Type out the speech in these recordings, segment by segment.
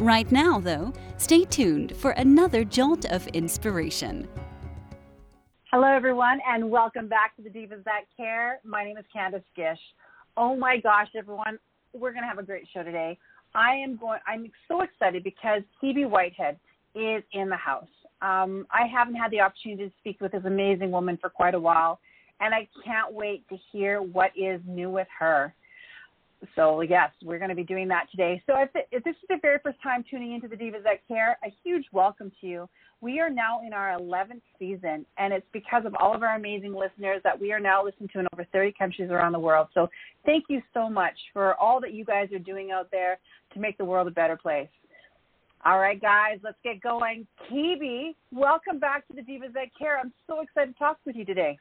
Right now, though, stay tuned for another jolt of inspiration. Hello, everyone, and welcome back to the Divas That Care. My name is Candace Gish. Oh my gosh, everyone, we're going to have a great show today. I am going. I'm so excited because Kebie Whitehead is in the house. Um, I haven't had the opportunity to speak with this amazing woman for quite a while, and I can't wait to hear what is new with her so yes, we're going to be doing that today. So if, if this is your very first time tuning into the Divas That Care, a huge welcome to you. We are now in our 11th season, and it's because of all of our amazing listeners that we are now listened to in over 30 countries around the world. So thank you so much for all that you guys are doing out there to make the world a better place. All right, guys, let's get going. Kebie, welcome back to the Divas That Care. I'm so excited to talk with you today.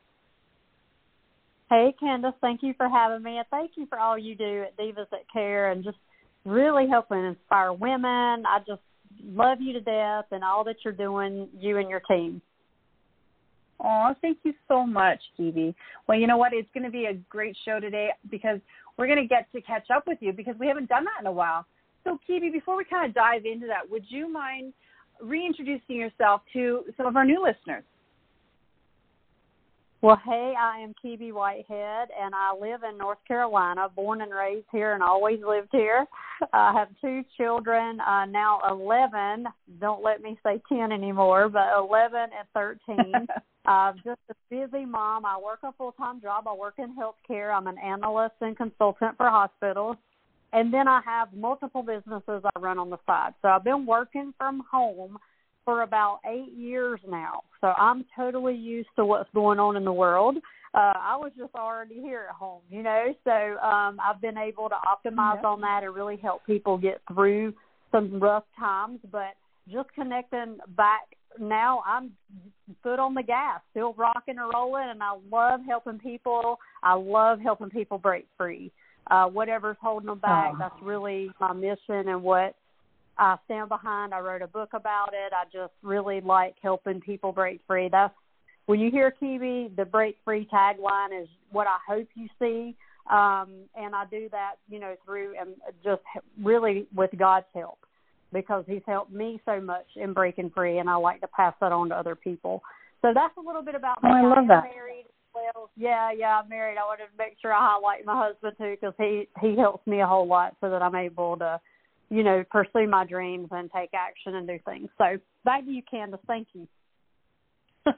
Hey, Candace, thank you for having me, and thank you for all you do at Divas That Care and just really helping inspire women. I just love you to death and all that you're doing, you and your team. Oh, thank you so much, Kebie. Well, you know what? It's going to be a great show today because we're going to get to catch up with you because we haven't done that in a while. So, Kebie, before we kind of dive into that, would you mind reintroducing yourself to some of our new listeners? Well, hey, I am Kebie Whitehead, and I live in North Carolina, born and raised here, and always lived here. I have two children, uh, now 11. Don't let me say 10 anymore, but 11 and 13. I'm just a busy mom. I work a full time job. I work in healthcare. I'm an analyst and consultant for hospitals. And then I have multiple businesses I run on the side. So I've been working from home for about eight years now. So I'm totally used to what's going on in the world. Uh, I was just already here at home, you know. So um, I've been able to optimize yep. on that and really help people get through some rough times. But just connecting back now, I'm foot on the gas, still rocking and rolling, and I love helping people. I love helping people break free. Uh, whatever's holding them back, oh. that's really my mission and what I stand behind. I wrote a book about it. I just really like helping people break free. That's when you hear Kebie, the break free tagline is what I hope you see. Um, and I do that, you know, through and just really with God's help because He's helped me so much in breaking free, and I like to pass that on to other people. So that's a little bit about me. Oh, I love that. Married. Well, yeah, yeah, I'm married. I wanted to make sure I highlight my husband too because he he helps me a whole lot so that I'm able to you know, pursue my dreams and take action and do things. So back to you, Candace. Thank you.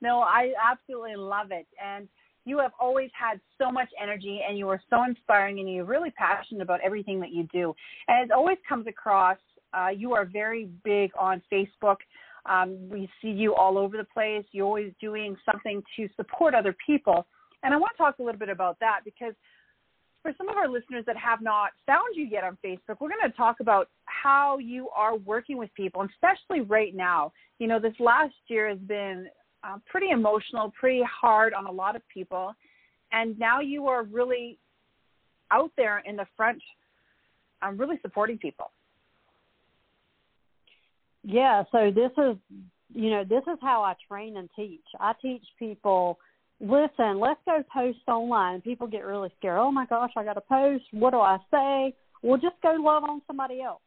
no, I absolutely love it. And you have always had so much energy and you are so inspiring and you're really passionate about everything that you do. And it always comes across, uh, you are very big on Facebook. Um, we see you all over the place. You're always doing something to support other people. And I want to talk a little bit about that because – for some of our listeners that have not found you yet on Facebook, we're going to talk about how you are working with people, and especially right now. You know, this last year has been uh, pretty emotional, pretty hard on a lot of people, and now you are really out there in the front, um, really supporting people. Yeah, so this is, you know, this is how I train and teach. I teach people listen, let's go post online. People get really scared. Oh my gosh, I got to post. What do I say? Well, just go love on somebody else.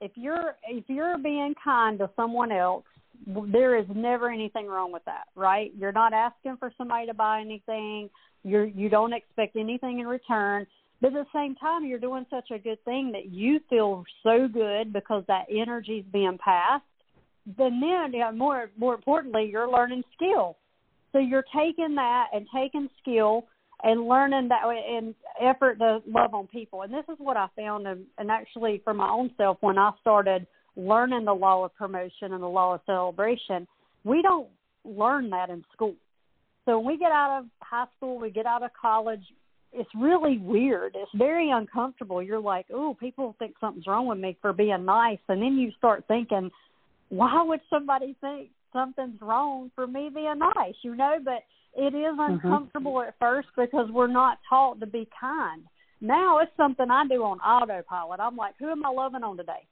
If you're if you're being kind to someone else, there is never anything wrong with that, right? You're not asking for somebody to buy anything. You're you don't expect anything in return. But at the same time, you're doing such a good thing that you feel so good because that energy's being passed. Then, then, more more importantly, you're learning skill so you're taking that and taking skill and learning that and effort to love on people. And this is what I found, and, and actually for my own self, when I started learning the law of promotion and the law of celebration, we don't learn that in school. So when we get out of high school, we get out of college, it's really weird. It's very uncomfortable. You're like, oh, people think something's wrong with me for being nice, and then you start thinking, why would somebody think something's wrong for me being nice, you know, but it is Mm-hmm. uncomfortable at first because we're not taught to be kind. Now it's something I do on autopilot. I'm like, who am I loving on today?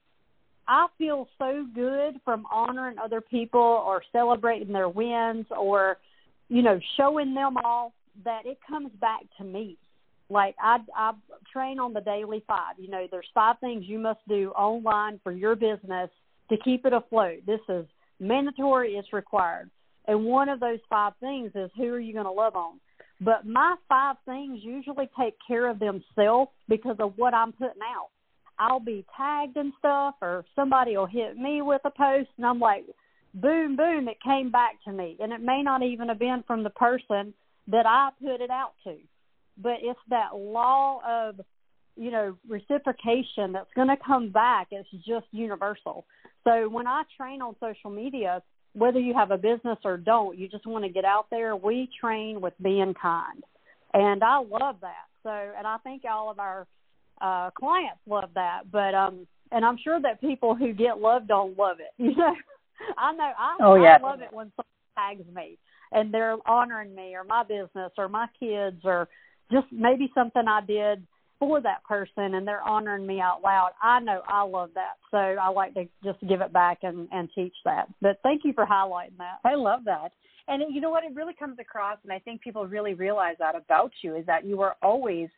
I feel so good from honoring other people or celebrating their wins or, you know, showing them all that it comes back to me. Like I I train on the daily five. You know, there's five things you must do online for your business to keep it afloat. This is mandatory, it's required. And one of those five things is who are you going to love on? But my five things usually take care of themselves because of what I'm putting out. I'll be tagged and stuff, or somebody will hit me with a post, and I'm like, boom, boom, it came back to me. And it may not even have been from the person that I put it out to. But it's that law of, you know, reciprocation that's going to come back. is just universal. So when I train on social media, whether you have a business or don't, you just want to get out there. We train with being kind. And I love that. So, and I think all of our uh clients love that. But um and I'm sure that people who get loved on love it. You know, I know I, Oh, yeah. I love it when someone tags me and they're honoring me or my business or my kids or just maybe something I did for that person and they're honoring me out loud. I know I love that. So I like to just give it back and, and teach that. But thank you for highlighting that. I love that. And you know what? It really comes across, and I think people really realize that about you is that you are always,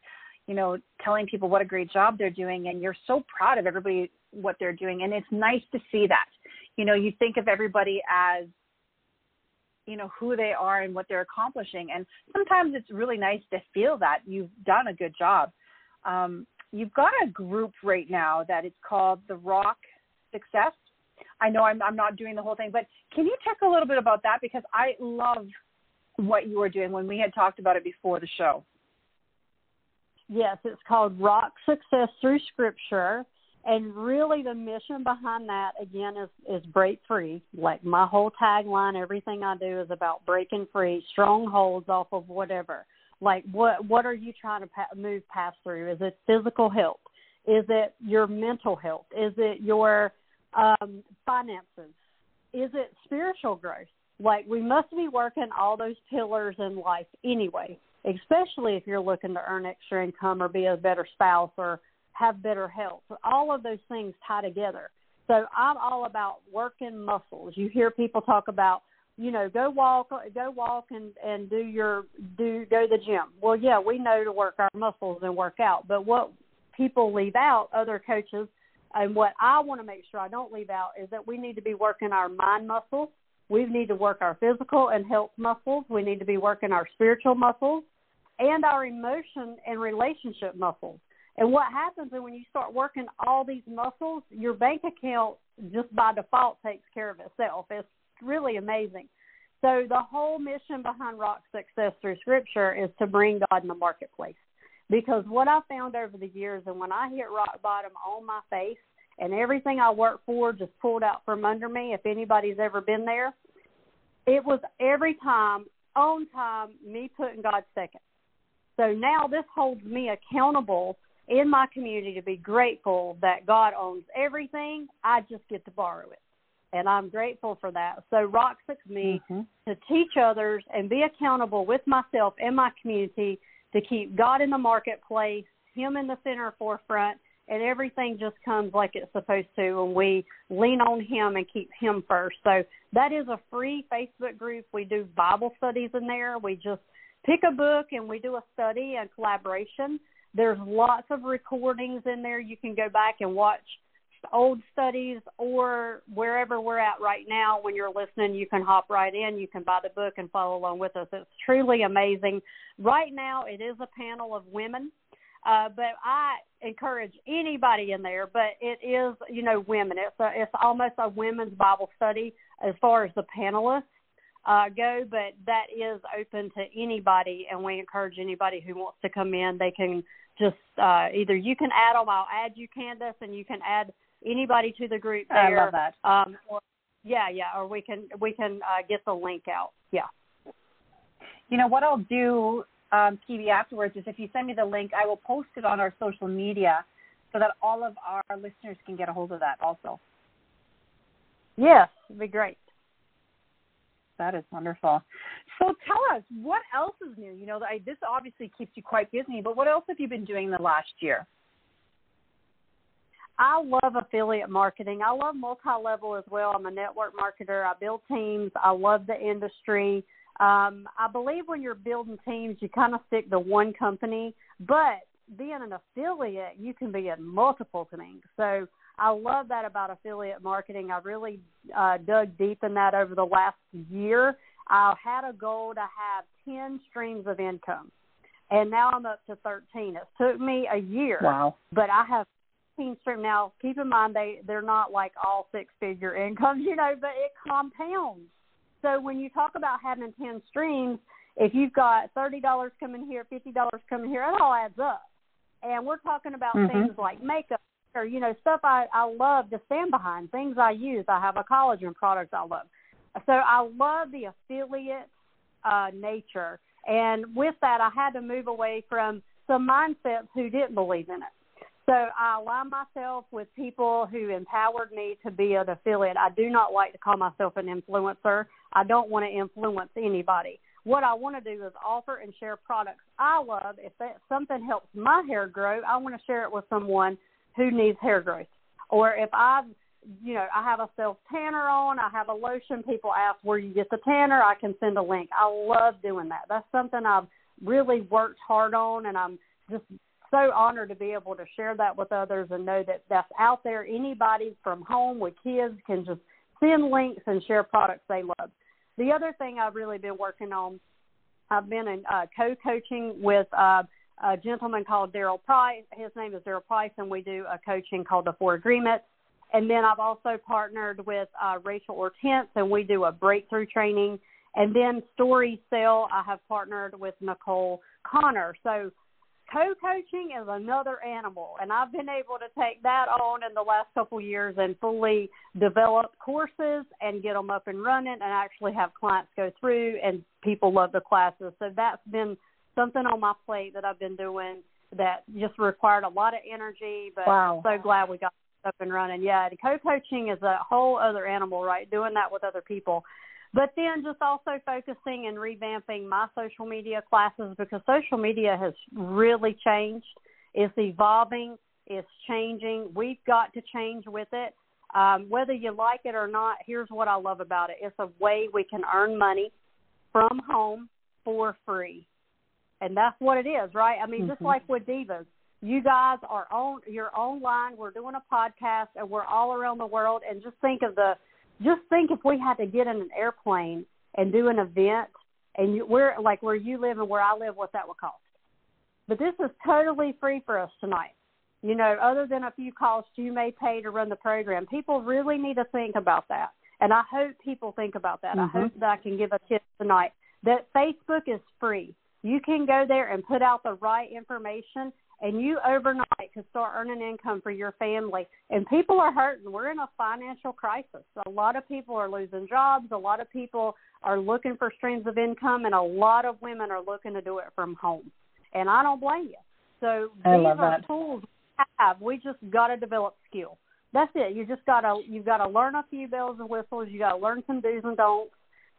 you know, telling people what a great job they're doing, and you're so proud of everybody what they're doing, and it's nice to see that. You know, you think of everybody as, you know, who they are and what they're accomplishing, and sometimes it's really nice to feel that you've done a good job. Um, you've got a group right now that it's called the Rock Success I know I'm I'm not doing the whole thing, but can you talk a little bit about that because I love what you were doing when we had talked about it before the show. Yes, it's called Rock Success Through Scripture. And really the mission behind that again is is break free. Like my whole tagline, everything I do is about breaking free, strongholds off of whatever. Like what what are you trying to pa- move past through? Is it physical health? Is it your mental health? Is it your um, finances? Is it spiritual growth? Like we must be working all those pillars in life anyway, especially if you're looking to earn extra income or be a better spouse or have better health. All of those things tie together. So I'm all about working muscles. You hear people talk about, you know, go walk, go walk and and do your do go to the gym. Well, yeah, we know to work our muscles and work out, but what people leave out, other coaches and what I want to make sure I don't leave out is that we need to be working our mind muscles. We need to work our physical and health muscles. We need to be working our spiritual muscles and our emotion and relationship muscles. And what happens is when you start working all these muscles, your bank account just by default takes care of itself. It's really amazing. So the whole mission behind Rock Success Through Scripture is to bring God in the marketplace. Because what I found over the years, and when I hit rock bottom on my face, and everything I worked for just pulled out from under me, if anybody's ever been there, it was every time, on time, me putting God second. So now this holds me accountable in my community to be grateful that God owns everything. I just get to borrow it. And I'm grateful for that. So Rock Six me Mm-hmm. to teach others and be accountable with myself and my community to keep God in the marketplace, Him in the center forefront, and everything just comes like it's supposed to when we lean on Him and keep Him first. So that is a free Facebook group. We do Bible studies in there. We just pick a book and we do a study and collaboration. There's lots of recordings in there. You can go back and watch old studies or wherever we're at right now when you're listening you can hop right in you can buy the book and follow along with us it's truly amazing right now it is a panel of women uh, but I encourage anybody in there. But it is, you know, women. It's a, it's almost a women's Bible study as far as the panelists uh, go. But that is open to anybody, and we encourage anybody who wants to come in. They can just uh, either you can add them. I'll add you, Candace, and you can add anybody to the group there. I love that. Um, or, yeah, yeah, or we can we can uh, get the link out. Yeah. You know what I'll do, um, Kebie, afterwards is if you send me the link, I will post it on our social media so that all of our listeners can get a hold of that also. Yes, it'd be great. That is wonderful. So tell us, what else is new? You know, I, this obviously keeps you quite busy, but what else have you been doing the last year? I love affiliate marketing. I love multi-level as well. I'm a network marketer. I build teams. I love the industry. Um, I believe when you're building teams, you kind of stick to one company, but being an affiliate, you can be in multiple things. So I love that about affiliate marketing. I really uh, dug deep in that over the last year. I had a goal to have 10 streams of income, and now I'm up to 13. It took me a year, wow. but I have 15 streams. Now, keep in mind, they, they're not like all six figure incomes, you know, but it compounds. So when you talk about having 10 streams, if you've got $30 coming here, $50 coming here, it all adds up. And we're talking about mm-hmm. things like makeup or, you know, stuff I, I love to stand behind, things I use. I have a collagen product I love. So I love the affiliate uh, nature. And with that, I had to move away from some mindsets who didn't believe in it. So I align myself with people who empowered me to be an affiliate. I do not like to call myself an influencer. I don't want to influence anybody. What I want to do is offer and share products I love. If that something helps my hair grow, I want to share it with someone who needs hair growth. Or if I, you know, I have a self tanner on, I have a lotion. People ask where you get the tanner. I can send a link. I love doing that. That's something I've really worked hard on, and I'm just so honored to be able to share that with others and know that that's out there. Anybody from home with kids can just send links and share products they love. The other thing I've really been working on, I've been in uh, co-coaching with uh, a gentleman called Daryl Price. His name is Daryl Price, and we do a coaching called the Four Agreements. And then I've also partnered with uh, Rachel Hortense, and we do a breakthrough training. And then Story Sale, I have partnered with Nicole Connor. So co-coaching is another animal. And i've been able to take that on in the last couple of years and fully develop courses and get them up and running and actually have clients go through and people love the classes. So that's been something on my plate that i've been doing that just required a lot of energy but wow. so glad we got up and running. Yeah co-coaching is a whole other animal right? Doing that with other people but then just also focusing and revamping my social media classes because social media has really changed. It's evolving, it's changing. We've got to change with it. Um, whether you like it or not, here's what I love about it it's a way we can earn money from home for free. And that's what it is, right? I mean, mm-hmm. just like with Divas, you guys are on you're online, we're doing a podcast and we're all around the world and just think of the just think if we had to get in an airplane and do an event and you, we're like where you live and where I live, what that would cost. But this is totally free for us tonight. You know, other than a few costs you may pay to run the program, people really need to think about that. And I hope people think about that. Mm-hmm. I hope that I can give a tip tonight that Facebook is free. You can go there and put out the right information and you overnight can start earning income for your family. And people are hurting. We're in a financial crisis. A lot of people are losing jobs. A lot of people are looking for streams of income, and a lot of women are looking to do it from home. And I don't blame you. So I these are that. tools we have. We just got to develop skill. That's it. You just got to you've got to learn a few bells and whistles. You got to learn some do's and don'ts.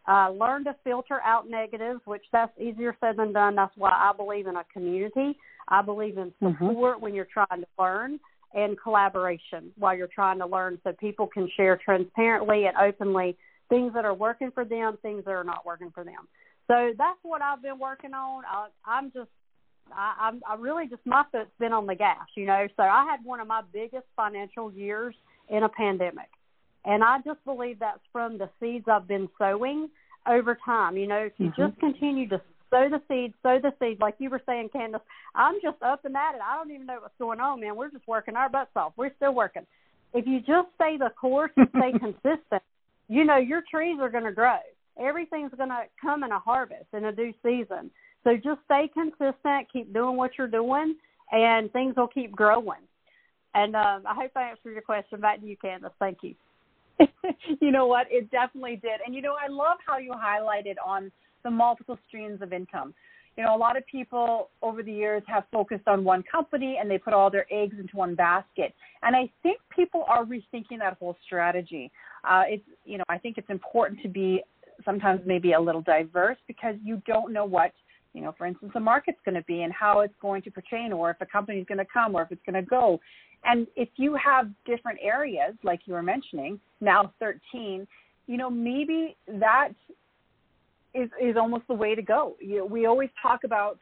Uh, learn to filter out negatives, which that's easier said than done. That's why I believe in a community. I believe in mm-hmm. support mm-hmm. when you're trying to learn and collaboration while you're trying to learn so people can share transparently and openly things that are working for them, things that are not working for them. So that's what I've been working on. I, I'm just, I, I'm, I really just my foot's been on the gas, you know. So I had one of my biggest financial years in a pandemic, and I just believe that's from the seeds I've been sowing over time. You know, if you mm-hmm. just continue to sow the seed, sow the seed. Like you were saying, Candace, I'm just up and at it. I don't even know what's going on, man. We're just working our butts off. We're still working. If you just stay the course and stay consistent, you know your trees are going to grow. Everything's going to come in a harvest in a due season. So just stay consistent, keep doing what you're doing, and things will keep growing. And um, I hope I answered your question. Back to you, Candace. Thank you. you know what? It definitely did. And you know, I love how you highlighted on the multiple streams of income. You know, a lot of people over the years have focused on one company and they put all their eggs into one basket. And I think people are rethinking that whole strategy. Uh, it's, you know, I think it's important to be sometimes maybe a little diverse because you don't know what you know, for instance, the market's going to be and how it's going to pertain, or if a company is going to come, or if it's going to go. And if you have different areas, like you were mentioning, now 13, you know, maybe that is is almost the way to go. You we always talk about,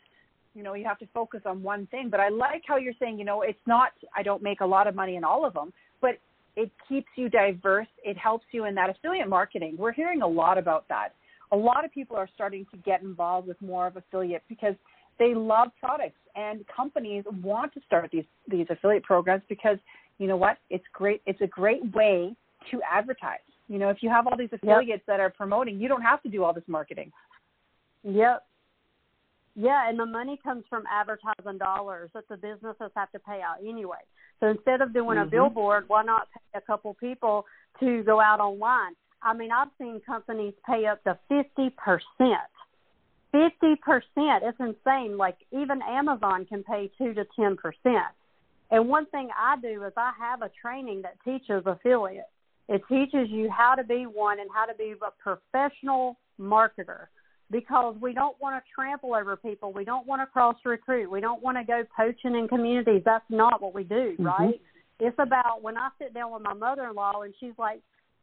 you know, you have to focus on one thing. But I like how you're saying, you know, it's not. I don't make a lot of money in all of them, but it keeps you diverse. It helps you in that affiliate marketing. We're hearing a lot about that. A lot of people are starting to get involved with more of affiliate because they love products and companies want to start these these affiliate programs because you know what? It's great. It's a great way to advertise. You know, if you have all these affiliates yep. that are promoting, you don't have to do all this marketing. Yep. Yeah, and the money comes from advertising dollars that the businesses have to pay out anyway. So instead of doing mm-hmm. a billboard, why not pay a couple people to go out online? I mean, I've seen companies pay up to 50%. 50%. It's insane. Like even Amazon can pay 2 to 10%. And one thing I do is I have a training that teaches affiliates. It teaches you how to be one and how to be a professional marketer because we don't want to trample over people. We don't want to cross recruit. We don't want to go poaching in communities. That's not what we do, mm-hmm. right? It's about when I sit down with my mother in law and she's like,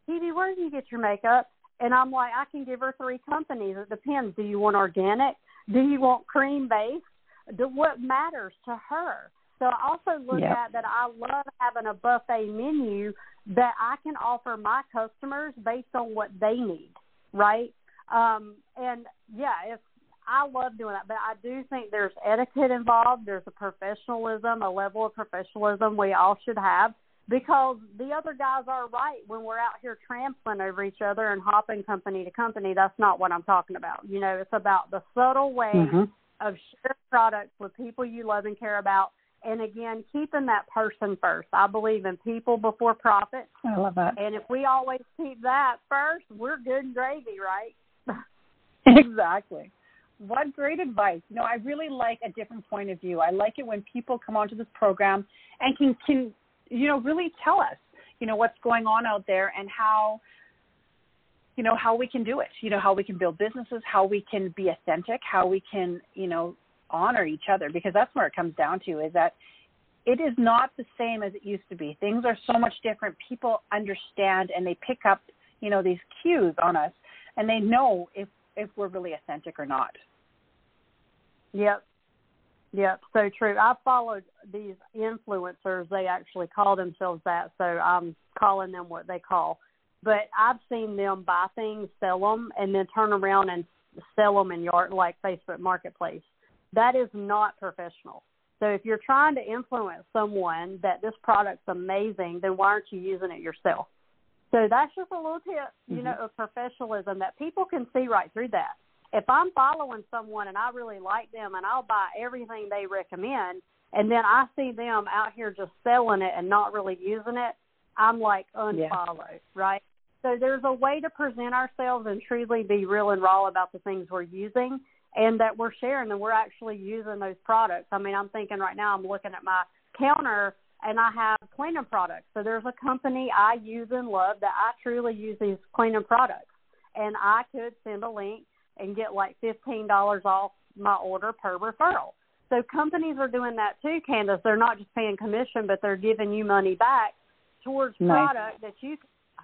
Evie, where do you get your makeup? And I'm like, I can give her three companies. It depends. Do you want organic? Do you want cream based? Do, what matters to her? So I also look yep. at that I love having a buffet menu that I can offer my customers based on what they need, right? Um, and yeah, it's I love doing that, but I do think there's etiquette involved. There's a professionalism, a level of professionalism we all should have because the other guys are right when we're out here trampling over each other and hopping company to company. That's not what I'm talking about. You know, it's about the subtle way mm-hmm. of sharing products with people you love and care about. And again, keeping that person first. I believe in people before profit. I love that. And if we always keep that first, we're good and gravy, right? exactly. What great advice. You know, I really like a different point of view. I like it when people come onto this program and can can you know, really tell us, you know, what's going on out there and how, you know, how we can do it, you know, how we can build businesses, how we can be authentic, how we can, you know, honor each other because that's where it comes down to is that it is not the same as it used to be. Things are so much different. People understand and they pick up, you know, these cues on us and they know if if we're really authentic or not. Yep. Yep, so true. I followed these influencers. They actually call themselves that, so I'm calling them what they call. But I've seen them buy things, sell them, and then turn around and sell them in yard like Facebook Marketplace. That is not professional. So if you're trying to influence someone that this product's amazing, then why aren't you using it yourself? So that's just a little tip, you mm-hmm. know, of professionalism that people can see right through that if I'm following someone and I really like them and I'll buy everything they recommend, and then I see them out here just selling it and not really using it, I'm like unfollow, yeah. right? So there's a way to present ourselves and truly be real and raw about the things we're using and that we're sharing and we're actually using those products. I mean, I'm thinking right now I'm looking at my counter and I have cleaning products. So there's a company I use and love that I truly use these cleaning products. And I could send a link and get like fifteen dollars off my order per referral. So companies are doing that too, Candace. They're not just paying commission, but they're giving you money back towards nice. product that you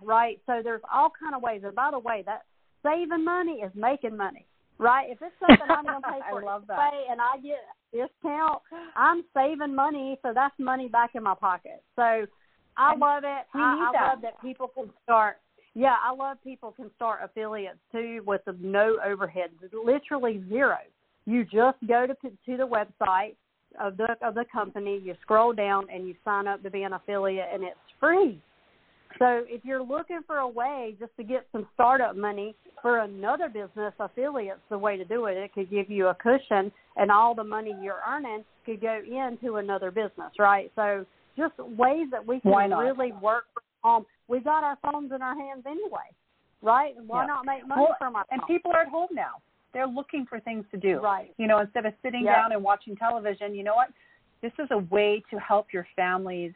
right. So there's all kind of ways. And by the way, that saving money is making money, right? If it's something I'm going to pay for pay and I get discount, I'm saving money, so that's money back in my pocket. So I love it. I, I love that people can start yeah, I love people can start affiliates too with no overhead, literally zero. You just go to to the website of the of the company, you scroll down and you sign up to be an affiliate and it's free. So if you're looking for a way just to get some startup money for another business, affiliates the way to do it. It could give you a cushion and all the money you're earning could go into another business, right? So just ways that we can really work from home. we got our phones in our hands anyway, right? Why not make money well, from our And people are at home now. They're looking for things to do. Right. You know, instead of sitting yep. down and watching television, you know what? This is a way to help your families,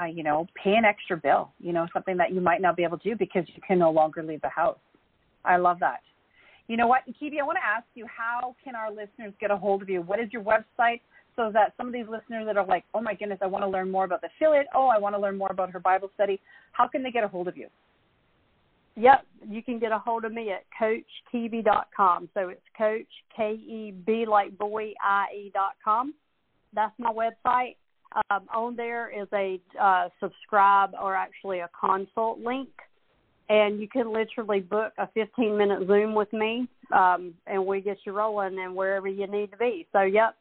uh, you know, pay an extra bill, you know, something that you might not be able to do because you can no longer leave the house. I love that. You know what, Kebie, I want to ask you, how can our listeners get a hold of you? What is your website? So that some of these listeners that are like, oh my goodness, I want to learn more about the affiliate. Oh, I want to learn more about her Bible study. How can they get a hold of you? Yep, you can get a hold of me at coachkebie.com. So it's coach, K E B like boy, I E dot com. That's my website. Um, on there is a uh, subscribe or actually a consult link and you can literally book a 15 minute Zoom with me, um, and we get you rolling and wherever you need to be. So, yep,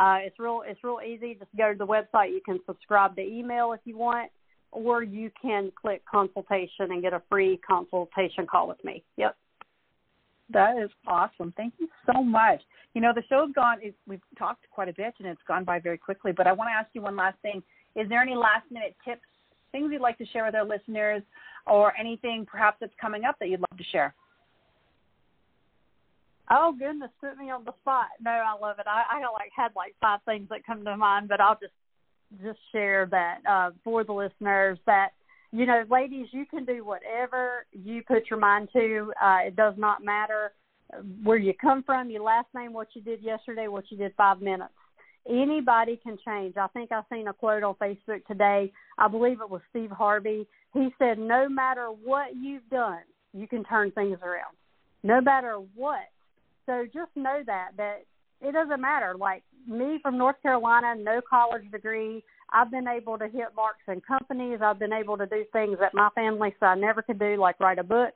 uh, it's real it's real easy. Just go to the website. You can subscribe to email if you want, or you can click consultation and get a free consultation call with me. Yep. That is awesome. Thank you so much. You know, the show's gone, we've talked quite a bit and it's gone by very quickly, but I want to ask you one last thing. Is there any last minute tips, things you'd like to share with our listeners or anything perhaps that's coming up that you'd love to share? Oh goodness, put me on the spot. No, I love it. I, I like had like five things that come to mind, but I'll just just share that uh, for the listeners that you know, ladies, you can do whatever you put your mind to. Uh, it does not matter where you come from, your last name, what you did yesterday, what you did five minutes. Anybody can change. I think I've seen a quote on Facebook today. I believe it was Steve Harvey. He said, No matter what you've done, you can turn things around. No matter what. So just know that that it doesn't matter. Like me from North Carolina, no college degree. I've been able to hit marks in companies. I've been able to do things that my family said I never could do, like write a book.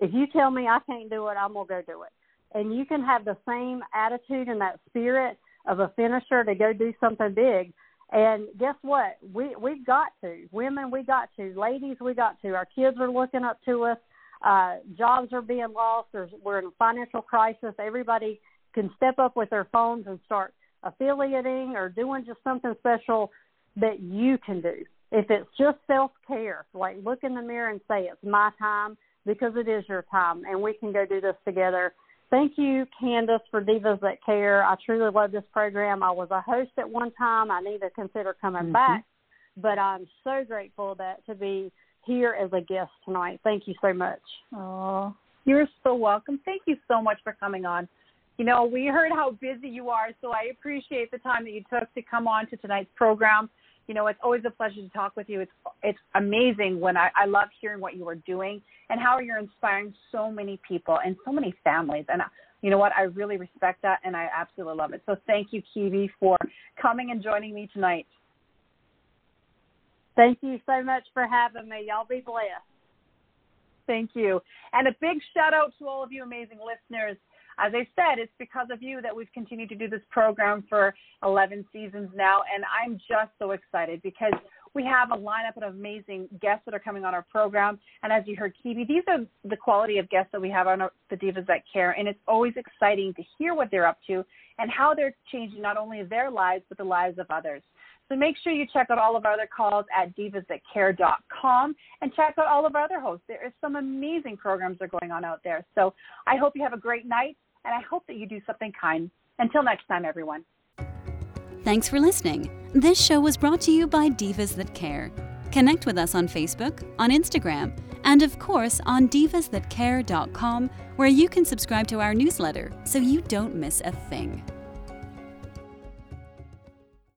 If you tell me I can't do it, I'm gonna go do it. And you can have the same attitude and that spirit of a finisher to go do something big. And guess what? We we've got to. Women, we got to. Ladies, we got to. Our kids are looking up to us. Uh, jobs are being lost. There's, we're in a financial crisis. Everybody can step up with their phones and start affiliating or doing just something special that you can do. If it's just self care, like look in the mirror and say, It's my time because it is your time and we can go do this together. Thank you, Candace, for Divas That Care. I truly love this program. I was a host at one time. I need to consider coming mm-hmm. back, but I'm so grateful that to be here as a guest tonight. Thank you so much. Oh, you're so welcome. Thank you so much for coming on. You know, we heard how busy you are, so I appreciate the time that you took to come on to tonight's program. You know, it's always a pleasure to talk with you. It's it's amazing when I, I love hearing what you are doing and how you're inspiring so many people and so many families. And uh, you know what? I really respect that and I absolutely love it. So thank you, Kebie, for coming and joining me tonight. Thank you so much for having me. Y'all be blessed. Thank you. And a big shout out to all of you amazing listeners. As I said, it's because of you that we've continued to do this program for 11 seasons now. And I'm just so excited because we have a lineup of amazing guests that are coming on our program. And as you heard, Kebie, these are the quality of guests that we have on our, the Divas That Care. And it's always exciting to hear what they're up to and how they're changing not only their lives, but the lives of others. So make sure you check out all of our other calls at divasthatcare.com and check out all of our other hosts. There is some amazing programs that are going on out there. So I hope you have a great night and I hope that you do something kind. Until next time, everyone. Thanks for listening. This show was brought to you by Divas That Care. Connect with us on Facebook, on Instagram, and of course on divasthatcare.com, where you can subscribe to our newsletter so you don't miss a thing.